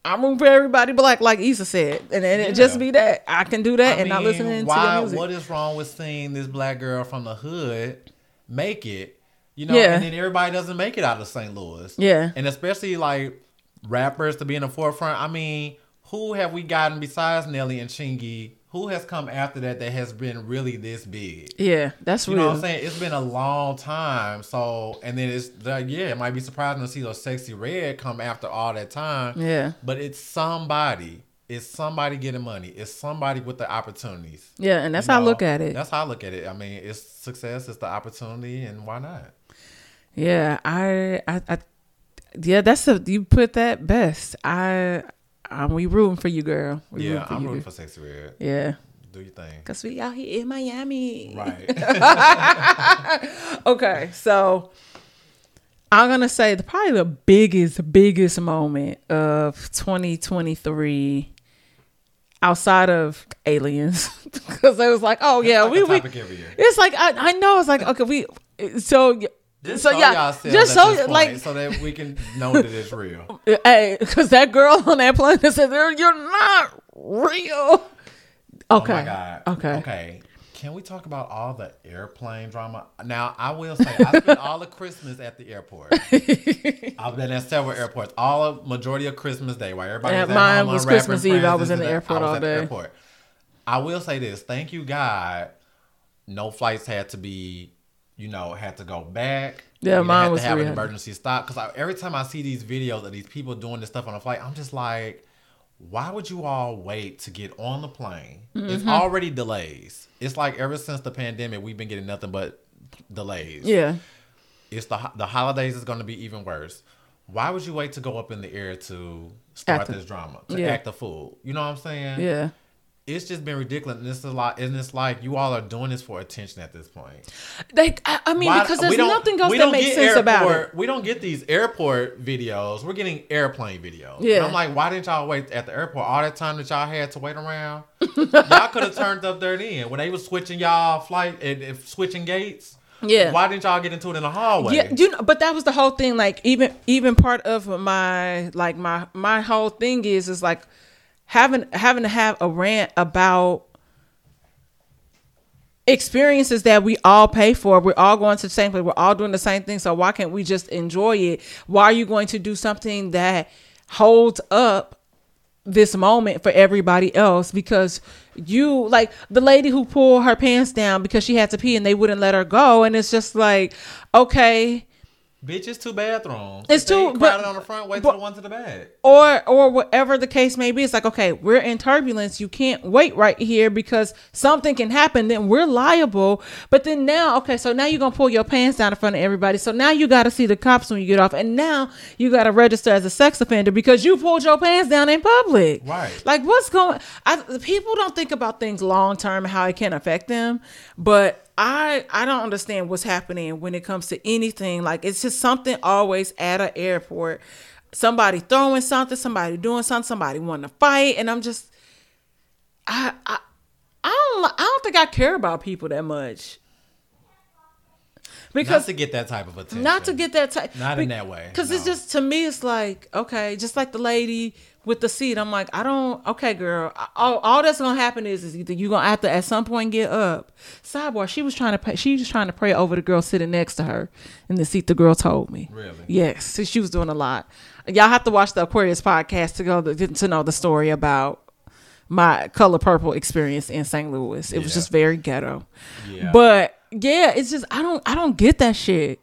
I'm rooting for everybody, but like Issa said, and, and it just be that I can do that I and not mean, listening to why, your music. What is wrong with seeing this black girl from the hood make it? You know, Yeah. and then everybody doesn't make it out of St. Louis. Yeah. And especially like rappers to be in the forefront. I mean, who have we gotten besides Nelly and Chingy? Who has come after that that has been really this big? yeah, that's You real. know what I'm saying? It's been a long time. So, and then it's like, yeah, it might be surprising to see those sexy red come after all that time. Yeah. But it's somebody. It's somebody getting money. It's somebody with the opportunities. Yeah, and that's You how I look at it. That's how I look at it. I mean, it's success, it's the opportunity, and why not? Yeah, I, I, I yeah, that's a you put that best. I, I'm we rooting for you, girl. We yeah, I'm you. rooting for sexy red. Yeah, Do your thing. cause we out here in Miami. Right. Okay, so I'm gonna say the probably the biggest, biggest moment of 2023 outside of aliens, because it was like, oh yeah, like we a we. topic every year. It's like I, I know it's like okay we so Just so show yeah yourselves just so point like so that we can know that it's real. Hey, because that girl on that plane said, "You're you're not real." Okay. Oh my god. Okay. Okay. Can we talk about all the airplane drama? Now, I will say, I spent all of Christmas at the airport. I've been at several airports. All of majority of Christmas Day, while everybody Yeah, was at mine was Christmas Eve. I was in the airport I was all day. airport. I will say this: Thank you, God. No flights had to be, you know, had to go back. Yeah, We mine had was to have an emergency stop because every time I see these videos of these people doing this stuff on a flight, I'm just like, why would you all wait to get on the plane? Mm-hmm. It's already delays. It's like ever since the pandemic, we've been getting nothing but delays. Yeah, It's the the holidays is going to be even worse. Why would you wait to go up in the air to start this drama to yeah. act a fool? You know what I'm saying? yeah. It's just been ridiculous. And this is like, and it's like you all are doing this for attention at this point. They, I, I mean, Why- because there's nothing else that makes sense about it. We don't get these airport videos. We're getting airplane videos. Yeah. And I'm like, why didn't y'all wait at the airport all that time that y'all had to wait around? y'all could have turned up there then when they was switching y'all flight and, and switching gates. Yeah. Why didn't y'all get into it in the hallway? Yeah, you know, but that was the whole thing. Like even even part of my like my my whole thing is is like having having to have a rant about experiences that we all pay for. We're all going to the same place. We're all doing the same thing. So why can't we just enjoy it? Why are you going to do something that holds up this moment for everybody else because you like the lady who pulled her pants down because she had to pee and they wouldn't let her go and it's just like okay Bitch, it's two bathrooms. It's two- ain't but- crowded on the front. Wait but- the one to the back. or or whatever the case may be it's like okay we're in turbulence you can't wait right here because something can happen then we're liable but then now okay so now you're gonna pull your pants down in front of everybody so now you got to see the cops when you get off and now you got to register as a sex offender because you pulled your pants down in public Right. like what's going I, people don't think about things long term and how it can affect them but I I don't understand what's happening when it comes to anything. Like it's just something always at an airport. Somebody throwing something, somebody doing something, somebody wanting to fight, and I'm just I I I don't I don't think I care about people that much. Not Because to get that type of attention. not to get that type Not in that way, because it's just to me it's like okay just like the lady with the seat i'm like i don't okay girl all, all that's gonna happen is is either you gonna have to at some point get up. Sidebar she was trying to pay, she was trying to pray over the girl sitting next to her in the seat the girl told me. Really? yes she was doing a lot. Y'all have to watch the aquarius podcast to go to, to know the story about my color purple experience in st louis. It was just very ghetto. Yeah. but yeah it's just i don't i don't get that shit.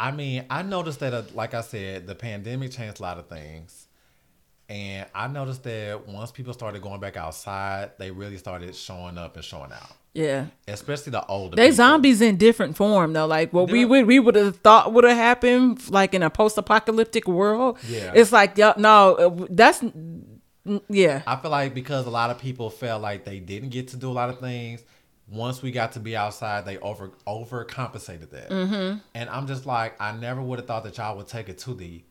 I mean, I noticed that, uh, like I said, the pandemic changed a lot of things. And I noticed that once people started going back outside, they really started showing up and showing out, yeah especially the older. They people. zombies in different form though. Like what we would we would have thought would have happened like in a post apocalyptic world. Yeah. It's like yeah, no, uh, that's yeah. I feel like because a lot of people felt like they didn't get to do a lot of things. Once we got to be outside, they over overcompensated that. Mm-hmm. And I'm just like, I never would have thought that y'all would take it to the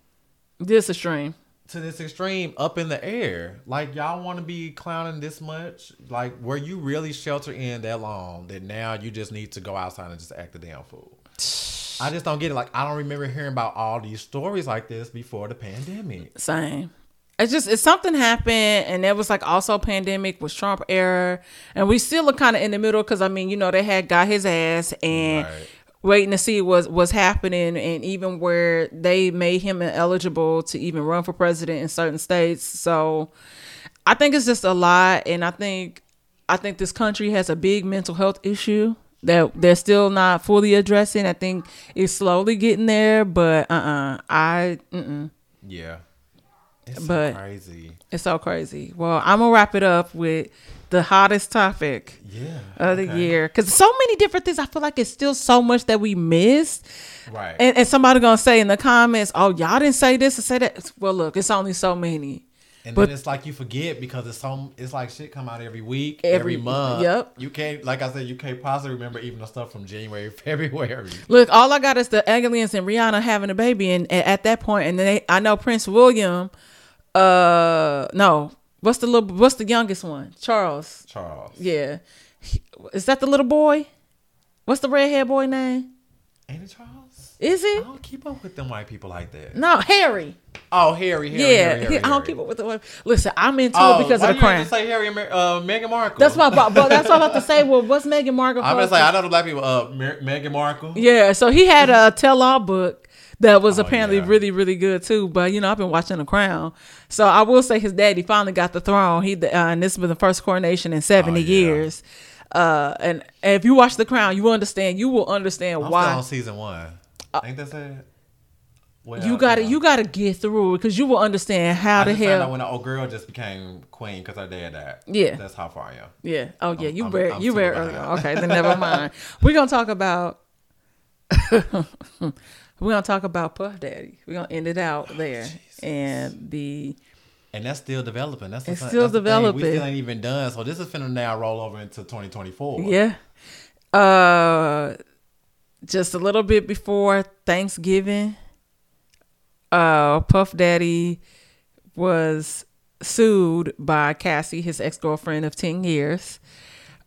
This extreme. To this extreme up in the air. Like y'all want to be clowning this much? Like were you really sheltered in that long that now you just need to go outside and just act a damn fool? I just don't get it. Like I don't remember hearing about all these stories like this before the pandemic. Same. It's just it's something happened, and it was like also pandemic was Trump era, and we still are kind of in the middle because I mean you know they had got his ass and Right. Waiting to see what's what's happening, and even where they made him ineligible to even run for president in certain states. So I think it's just a lot, and I think I think this country has a big mental health issue that they're still not fully addressing. I think it's slowly getting there, but uh uh I mm-mm. Yeah. It's But- so crazy. It's so crazy. Well, I'm gonna wrap it up with the hottest topic Yeah. of the okay. year because so many different things. I feel like it's still so much that we missed, Right. and, and somebody gonna say in the comments, "Oh, y'all didn't say this or say that." Well, look, it's only so many. And But- then it's like you forget because it's some it's like shit come out every week, Every- every, month. yep. You can't like I said, you can't possibly remember even the stuff from January, February. Look, all I got is the aliens and Rihanna having a baby, and, and at that point, and then they, I know Prince William. Uh, no, what's the little? What's the youngest one? Charles. Charles. Yeah, He- is that the little boy? What's the redhead boy name? Ain't it Charles? Is it? I don't keep up with them white people like that. No, Harry. Oh, Harry, Harry, yeah, Harry, Harry, I don't keep up with the white. Listen, I'm into Oh, it because of the you crown. ain't just say Harry and uh, Meghan Markle? That's what, but, but that's what I'm about to say. Well, what's Meghan Markle? I'm gonna say I know the black people. Uh, Mer- Meghan Markle. Yeah, so he had a tell-all book that was Oh, apparently yeah. really, really good too. But you know, I've been watching The Crown, so I will say his daddy finally got the throne. He uh, and this was the first coronation in seventy Oh, yeah. years. Uh, and, and if you watch The Crown, you understand. You will understand I'm why. still on season one. Ain't that sad? Well, you got to know. you got to get through it because you will understand how I the found out when the old girl just became queen because her dad died. Yeah. that's how far I am. Yeah. Oh yeah. You very you very early. Okay, then never mind. We're gonna talk about. We're gonna talk about Puff Daddy. We're gonna end it out there, and the And that's still developing. That's the It's thing- still that's thing. We still ain't even done. So this is finna now roll over into 2024. yeah, uh, just a little bit before Thanksgiving, uh, Puff Daddy was sued by Cassie, his ex girlfriend of ten years,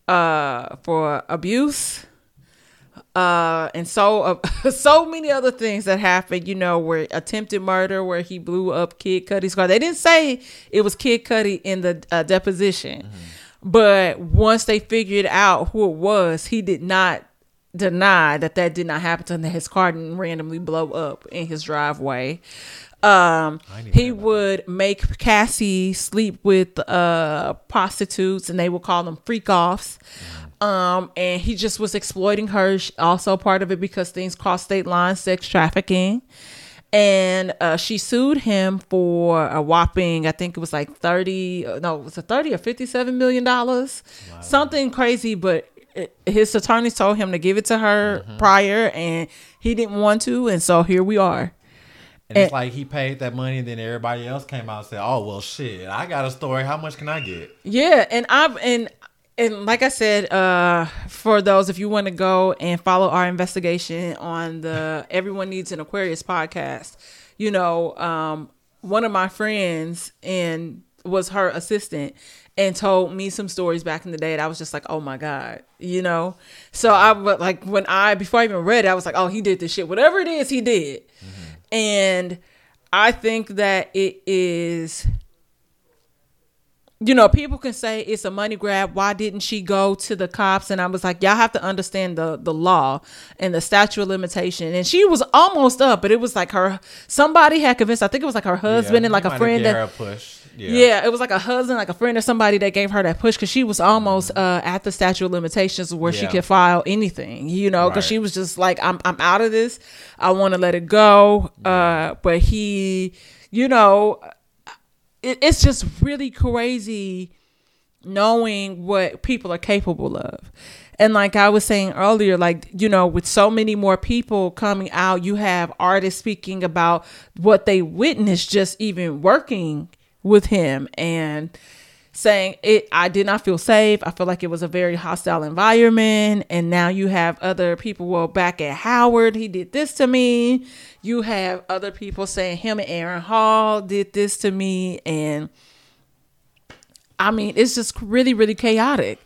uh, for abuse. Uh and so uh, so many other things that happened you know where attempted murder where he blew up kid cudi's car. They didn't say it was kid cudi in the uh, deposition but once they figured out who it was he did not deny that that did not happen to him that his car didn't randomly blow up in his driveway. Um he would make cassie sleep with uh prostitutes and they would call them freak offs um and he just was exploiting her also part of it because things cross state lines sex trafficking. And uh, she sued him for a whopping i think it was like 30 uh, no it was a 30 or 57 million dollars? Something crazy but his attorneys told him to give it to her prior and he didn't want to and so here we are. And it's like he paid that money, and then everybody else came out and said, "Oh well, shit, I got a story. How much can I get?" Yeah, and I've and and like I said, uh, for those if you want to go and follow our investigation on the Everyone Needs an Aquarius podcast, you know, um, one of my friends and was her assistant and told me some stories back in the day and I was just like, oh my God, you know? So I was like when I before I even read it, I was like, oh, he did this shit. Whatever it is, he did. And I think that it is you know, people can say it's a money grab. Why didn't she go to the cops? And I was like, y'all have to understand the the law and the statute of limitation. And she was almost up, but it was like her somebody had convinced. I think it was like her husband Yeah, and like a friend gave that her a push. Yeah. yeah. it was like a husband, like a friend or somebody that gave her that push because she was almost uh, at the statute of limitations where she could file anything, you know, because Right. she was just like, I'm, I'm out of this. I want to let it go. Uh, but he, you know, it, it's just really crazy knowing what people are capable of. And like I was saying earlier, like, you know, with so many more people coming out, you have artists speaking about what they witnessed just even working with him and saying it I did not feel safe. I feel like it was a very hostile environment. And now you have other people, well, back at Howard, he did this to me. You have other people saying him and Aaron Hall did this to me. And I mean, it's just really, really chaotic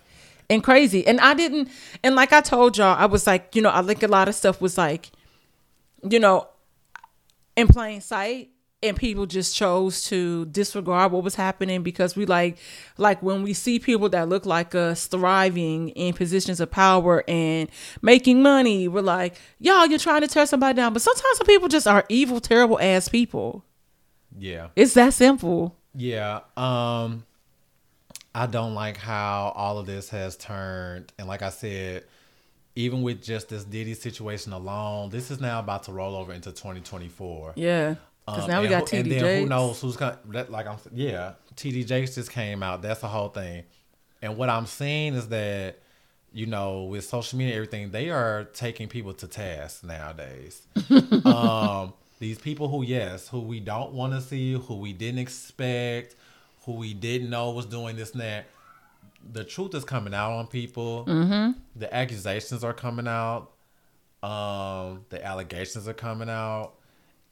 and crazy. And I didn't, and like I told y'all, I was like, you know, I think a lot of stuff was like, you know, in plain sight and people just chose to disregard what was happening because we like like when we see people that look like us thriving in positions of power and making money we're like y'all you're trying to tear somebody down but sometimes some people just are evil terrible ass people Yeah. it's that simple Yeah. Um I don't like how all of this has turned and like I said, even with just this Diddy situation alone, this is now about to roll over into 2024. yeah because Um, now we got who- And TD then who knows who's that, like I'm yeah, TD Jakes just came out. That's the whole thing. And what I'm seeing is that, you know, with social media and everything, they are taking people to task nowadays. um, these people who, yes, who we don't want to see, who we didn't expect, who we didn't know was doing this and that. The truth is coming out on people. Mm-hmm. The accusations are coming out. Um, the allegations are coming out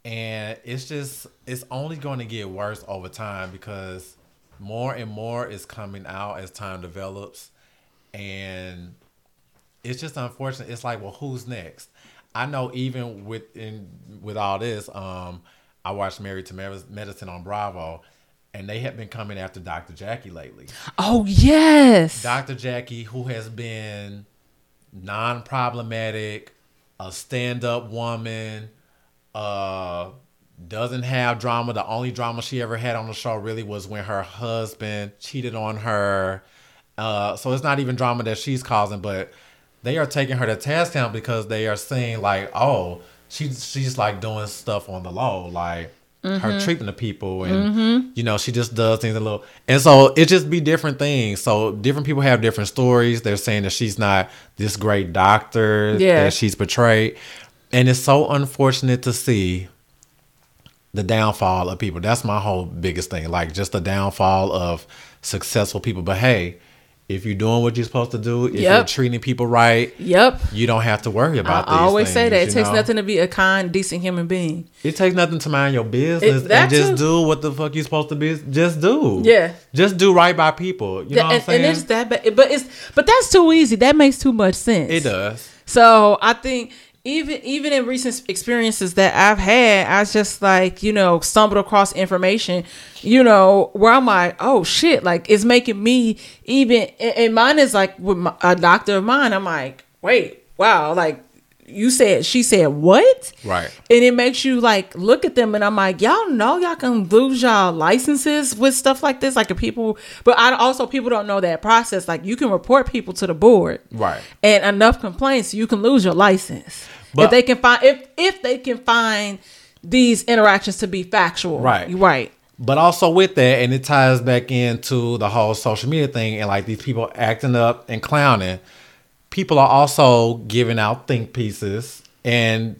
and it's just it's only going to get worse over time because more and more is coming out as time develops. And it's just unfortunate. It's like well who's next? I know even with in with all this um i watched married to medicine on bravo and they have been coming after dr jackie lately. Oh yes. Dr. Jackie, who has been non problematic, a stand up woman, uh, doesn't have drama. The only drama she ever had on the show really was when her husband cheated on her. Uh, so it's not even drama that she's causing, but they are taking her to task now because they are saying like, oh, she's she's like doing stuff on the low, like her treatment of people, and you know she just does things a little, and so it just be different things. So different people have different stories. They're saying that she's not this great doctor Yeah. that she's portrayed, and it's so unfortunate to see the downfall of people. That's my whole biggest thing. Like just the downfall of successful people. But hey, if you're doing what you're supposed to do, if you're treating people right, yep you don't have to worry about I always say that it takes know? nothing to be a kind decent human being It takes nothing to mind your business and just too. do what the fuck you're supposed to be. Just do. Yeah. Just do right by people. You know Yeah, what I'm saying? and it's that but it's but that's too easy that makes too much sense it does. So I think even even in recent experiences that I've had, I just like you know stumbled across information, you know, where I'm like, oh shit, like it's making me even. And mine is like with my, a doctor of mine. I'm like, wait, wow, like you said, she said what? Right. And it makes you like look at them, and I'm like, y'all know y'all can lose y'all licenses with stuff like this, like if people. But I also people don't know that process. Like you can report people to the board, Right. and enough complaints, you can lose your license. But- if they can find if if they can find these interactions to be factual, Right. right, But also with that, and it ties back into the whole social media thing and like these people acting up and clowning. People are also giving out think pieces and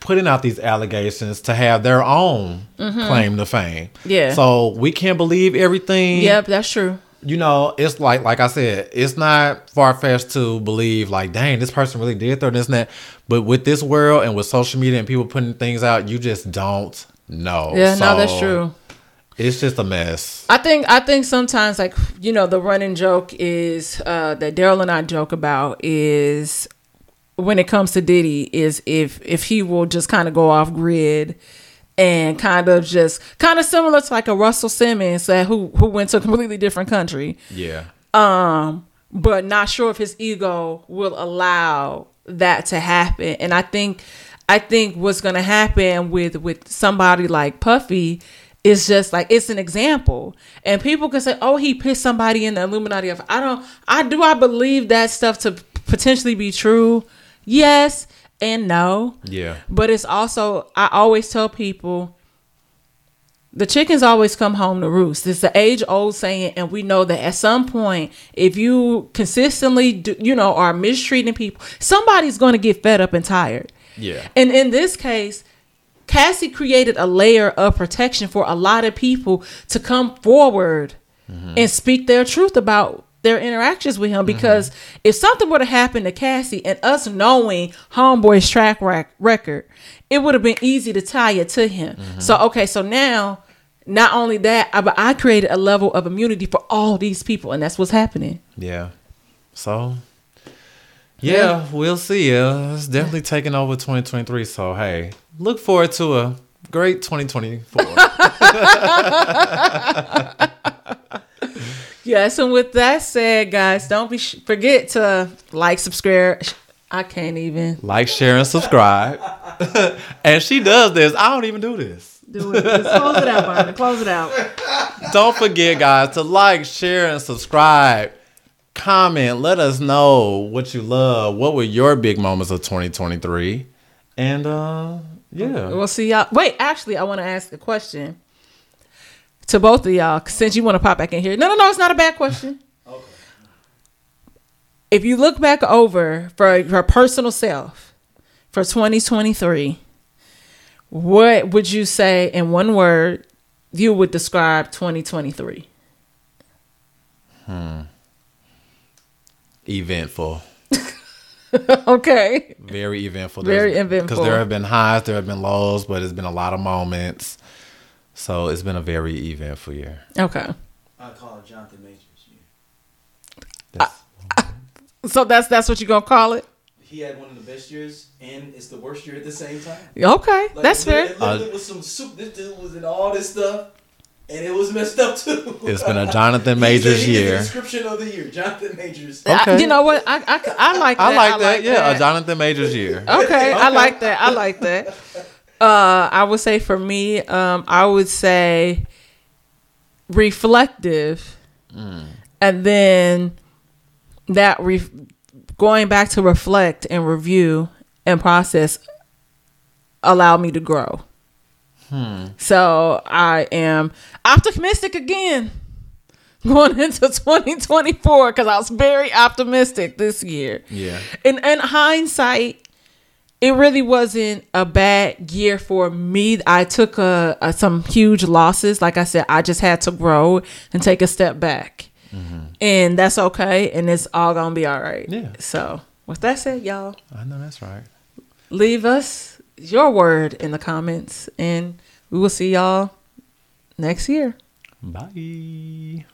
putting out these allegations to have their own claim to fame. Mm-hmm. Yeah. So we can't believe everything. Yep, that's true. you know, it's like like I said, it's not far fetched to believe like, dang, this person really did throw this and that. But with this world and with social media and people putting things out, you just don't know. Yeah, no, that's true. It's just a mess. I think I think sometimes like you know the running joke is uh, that Daryl and I joke about is when it comes to Diddy is if if he will just kind of go off grid and kind of just kind of similar to like a Russell Simmons that who who went to a completely different country Yeah. um but not sure if his ego will allow that to happen and i think i think what's going to happen with with somebody like puffy is just like it's an example and people can say oh he pissed somebody in the illuminati of i don't i do i believe that stuff to potentially be true yes and no Yeah. but it's also I always tell people the chickens always come home to roost. It's the age old saying, and we know that at some point, if you consistently, do, you know, are mistreating people, somebody's going to get fed up and tired. Yeah. And in this case, Cassie created a layer of protection for a lot of people to come forward mm-hmm. and speak their truth about their interactions with him because mm-hmm. if something would have happened to Cassie and us knowing Homeboy's track rec- record, it would have been easy to tie it to him. Mm-hmm. So okay, so now not only that, I, but I created a level of immunity for all these people, and that's what's happening. Yeah. So Yeah, we'll see. Uh, it's definitely taking over 2023. So hey, look forward to a great 2024. Yes, and with that said, guys, don't be sh- forget to like, subscribe. I can't even like, share, and subscribe. and she does this. I don't even do this. do it. Just close it out, Barney. Close it out. Don't forget, guys, to like, share, and subscribe. Comment. Let us know what you love. What were your big moments of 2023? And uh, yeah. We'll see y'all. Wait, actually, I want to ask a question to both of y'all since you want to pop back in here. No, no, no, it's not a bad question. Okay. If you look back over for your personal self for 2023, what would you say in one word you would describe 2023? Eventful. okay. Very eventful. Very eventful. Because there have been highs, there have been lows, but it's been a lot of moments. So it's been a very eventful year. Okay. I call it Jonathan Majors year. That's- So that's that's what you're gonna call it? He had one of the best years, and it's the worst year at the same time. Okay, Like, that's it fair. literally- It literally was some soup. This dude was in all this stuff, and it was messed up too. it's been a Jonathan He's Majors the- he's the year. description of the year, Jonathan Majors. I- Okay. you know what? I, I, I like that. I like that. Yeah, a Jonathan Majors year. Okay, I like that. I like that. Uh, I would say for me, um, I would say reflective, and then that re- going back to reflect and review and process allowed me to grow. Hmm. So I am optimistic again going into 2024 because I was very optimistic this year Yeah. in in hindsight, it really wasn't a bad year for me. I took a, a some huge losses. Like I said, I just had to grow and take a step back, mm-hmm. and that's okay. And it's all gonna be all right. Yeah. So with that said, y'all I know that's right. leave us your word in the comments, and we will see y'all next year. Bye.